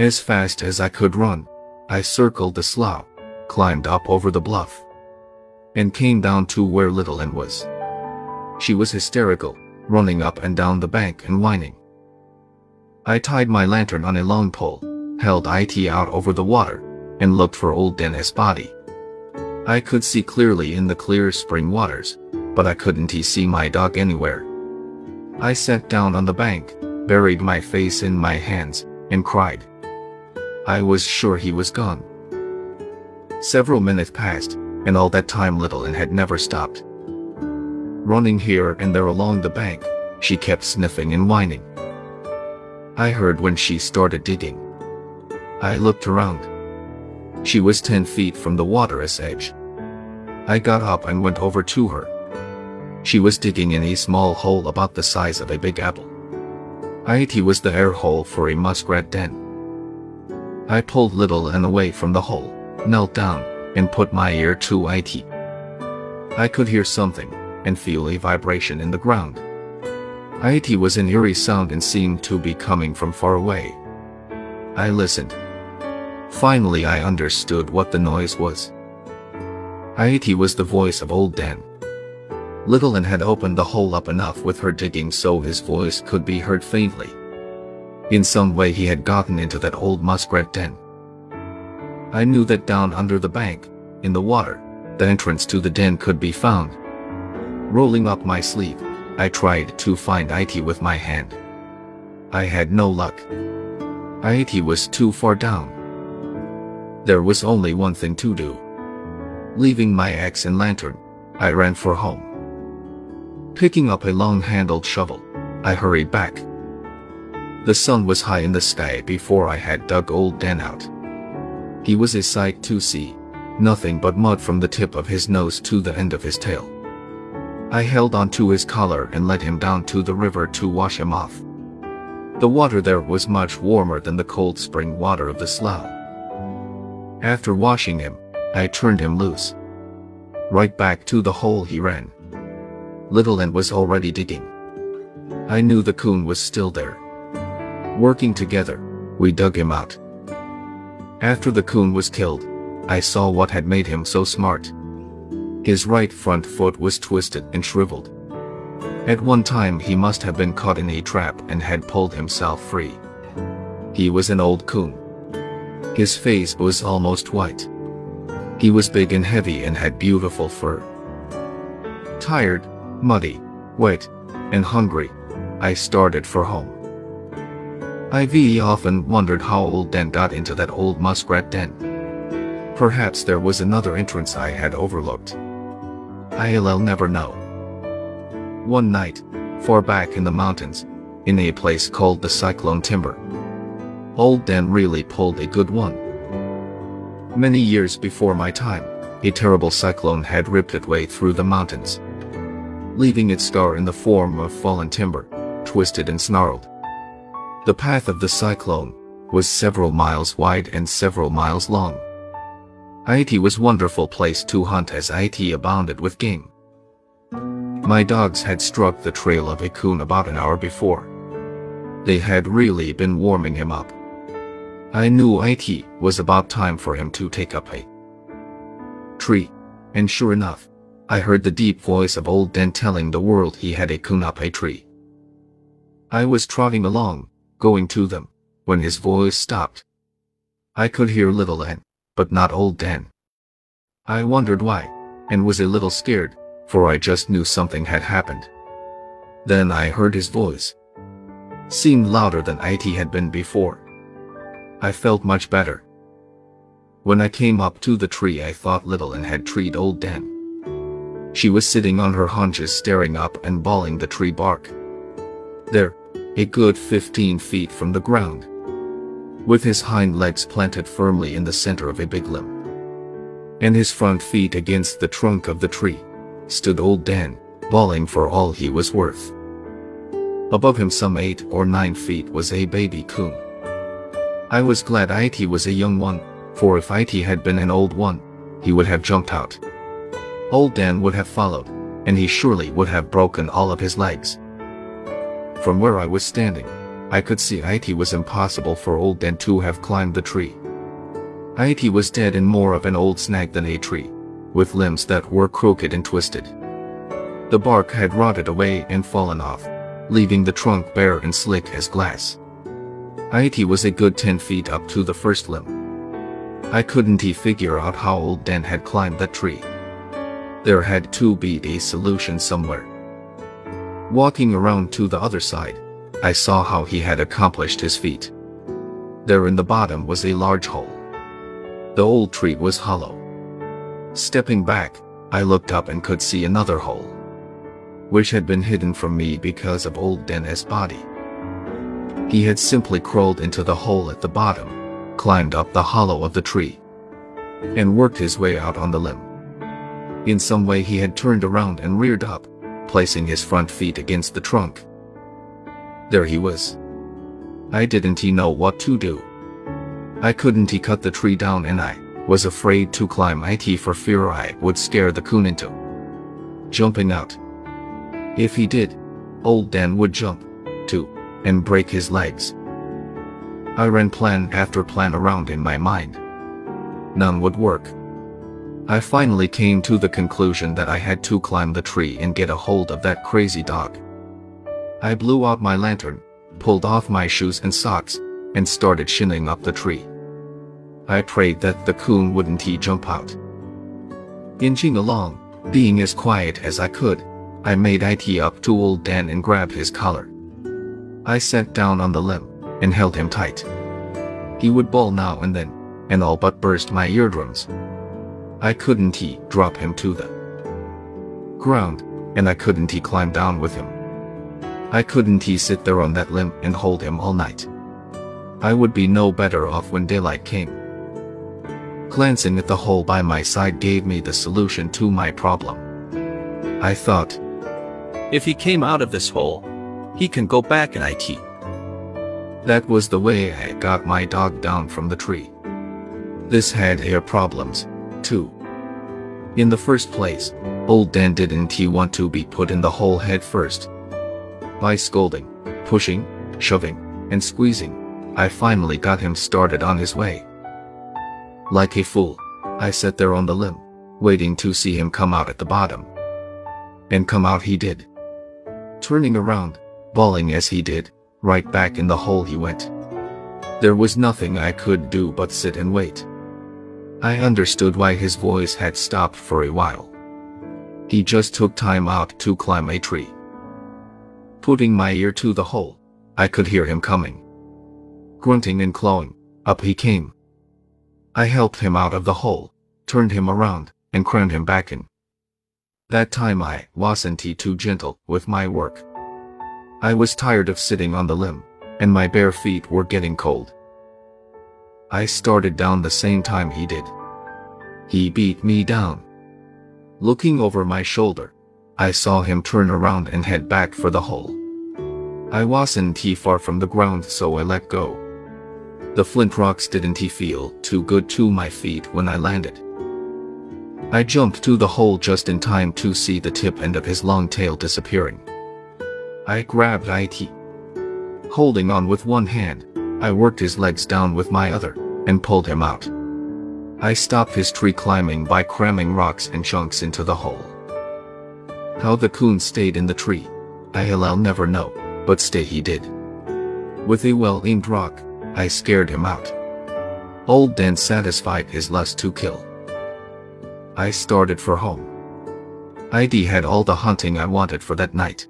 As fast as I could run, I circled the slough, climbed up over the bluff, and came down to where Little Ann was. She was hysterical, running up and down the bank and whining. I tied my lantern on a long pole, held IT out over the water, and looked for old Dennis' body. I could see clearly in the clear spring waters, but I couldn't see my dog anywhere. I sat down on the bank, buried my face in my hands, and cried. I was sure he was gone. Several minutes passed, and all that time Little Ann had never stopped. Running here and there along the bank, she kept sniffing and whining. I heard when she started digging. I looked around. She was 10 feet from the water's edge. I got up and went over to her. She was digging in a small hole about the size of a big apple. It was the air hole for a muskrat den. I pulled Little Ann away from the hole, knelt down, and put my ear to it. I could hear something, and feel a vibration in the ground. It was an eerie sound and seemed to be coming from far away. I listened. Finally I understood what the noise was. It was the voice of old Dan. Little Ann had opened the hole up enough with her digging so his voice could be heard faintly. In some way he had gotten into that old muskrat den. I knew that down under the bank, in the water, the entrance to the den could be found. Rolling up my sleeve, I tried to find IT with my hand. I had no luck. IT was too far down. There was only one thing to do. Leaving my axe and lantern, I ran for home. Picking up a long-handled shovel, I hurried back. The sun was high in the sky before I had dug old Dan out. He was a sight to see, nothing but mud from the tip of his nose to the end of his tail. I held onto his collar and led him down to the river to wash him off. The water there was much warmer than the cold spring water of the slough. After washing him, I turned him loose. Right back to the hole he ran. Little Ann was already digging. I knew the coon was still there. Working together, we dug him out. After the coon was killed, I saw what had made him so smart. His right front foot was twisted and shriveled. At one time he must have been caught in a trap and had pulled himself free. He was an old coon. His face was almost white. He was big and heavy and had beautiful fur. Tired, muddy, wet, and hungry, I started for home. Ivy often wondered how old Dan got into that old muskrat den. Perhaps there was another entrance I had overlooked. I'll never know. One night, far back in the mountains, in a place called the Cyclone Timber, Old Dan really pulled a good one. Many years before my time, a terrible cyclone had ripped its way through the mountains, leaving its scar in the form of fallen timber, twisted and snarled. The path of the cyclone was several miles wide and several miles long. It was wonderful place to hunt as it abounded with game. My dogs had struck the trail of a coon about an hour before. They had really been warming him up. I knew it was about time for him to take up a tree, and sure enough, I heard the deep voice of old Dan telling the world he had a coon up a tree. I was trotting along, going to them, when his voice stopped. I could hear little Ann, but not old Dan. I wondered why, and was a little scared, for I just knew something had happened. Then I heard his voice. Seemed louder than it had been before. I felt much better. When I came up to the tree I thought little Ann had treed old Dan. She was sitting on her haunches staring up and bawling the tree bark. There, a good 15 feet from the ground. With his hind legs planted firmly in the center of a big limb. And his front feet against the trunk of the tree, stood old Dan, bawling for all he was worth. Above him some eight or nine feet was a baby coon. I was glad it was a young one, for if it had been an old one, he would have jumped out. Old Dan would have followed, and he surely would have broken all of his legs. From where I was standing, I could see it was impossible for old Dan to have climbed the tree. It was dead and more of an old snag than a tree, with limbs that were crooked and twisted. The bark had rotted away and fallen off, leaving the trunk bare and slick as glass. It was a good 10 feet up to the first limb. I couldn't figure out how old Dan had climbed that tree. There had to be a solution somewhere. Walking around to the other side, I saw how he had accomplished his feat. There in the bottom was a large hole. The old tree was hollow. Stepping back, I looked up and could see another hole, which had been hidden from me because of old Dan's body. He had simply crawled into the hole at the bottom, climbed up the hollow of the tree, and worked his way out on the limb. In some way he had turned around and reared up, placing his front feet against the trunk. There he was. I didn't he know what to do. I couldn't he cut the tree down and I was afraid to climb it for fear I would scare the coon into jumping out. If he did, old Dan would jump, too, and break his legs. I ran plan after plan around in my mind. None would work. I finally came to the conclusion that I had to climb the tree and get a hold of that crazy dog. I blew out my lantern, pulled off my shoes and socks, and started shinning up the tree. I prayed that the coon wouldn't he jump out. Inching along, being as quiet as I could, I made IT up to old Dan and grabbed his collar. I sat down on the limb and held him tight. He would bawl now and then, and all but burst my eardrums. I couldn't he drop him to the ground, and I couldn't he climb down with him. I couldn't he sit there on that limb and hold him all night. I would be no better off when daylight came. Glancing at the hole by my side gave me the solution to my problem. I thought, if he came out of this hole, he can go back in IT. That was the way I got my dog down from the tree. This had hair problems, too. In the first place, old Dan didn't he want to be put in the hole head first, by scolding, pushing, shoving, and squeezing, I finally got him started on his way. Like a fool, I sat there on the limb, waiting to see him come out at the bottom. And come out he did. Turning around, bawling as he did, right back in the hole he went. There was nothing I could do but sit and wait. I understood why his voice had stopped for a while. He just took time out to climb a tree. Putting my ear to the hole, I could hear him coming. Grunting and clawing, up he came. I helped him out of the hole, turned him around, and crammed him back in. That time I wasn't too gentle with my work. I was tired of sitting on the limb, and my bare feet were getting cold. I started down the same time he did. He beat me down. Looking over my shoulder, I saw him turn around and head back for the hole. I wasn't too far from the ground so I let go. The flint rocks didn't he feel too good to my feet when I landed. I jumped to the hole just in time to see the tip end of his long tail disappearing. I grabbed IT. Holding on with one hand, I worked his legs down with my other, and pulled him out. I stopped his tree climbing by cramming rocks and chunks into the hole. How the coon stayed in the tree, I'll never know, but stay he did. With a well-aimed rock, I scared him out. Old Dan satisfied his lust to kill. I started for home. ID had all the hunting I wanted for that night.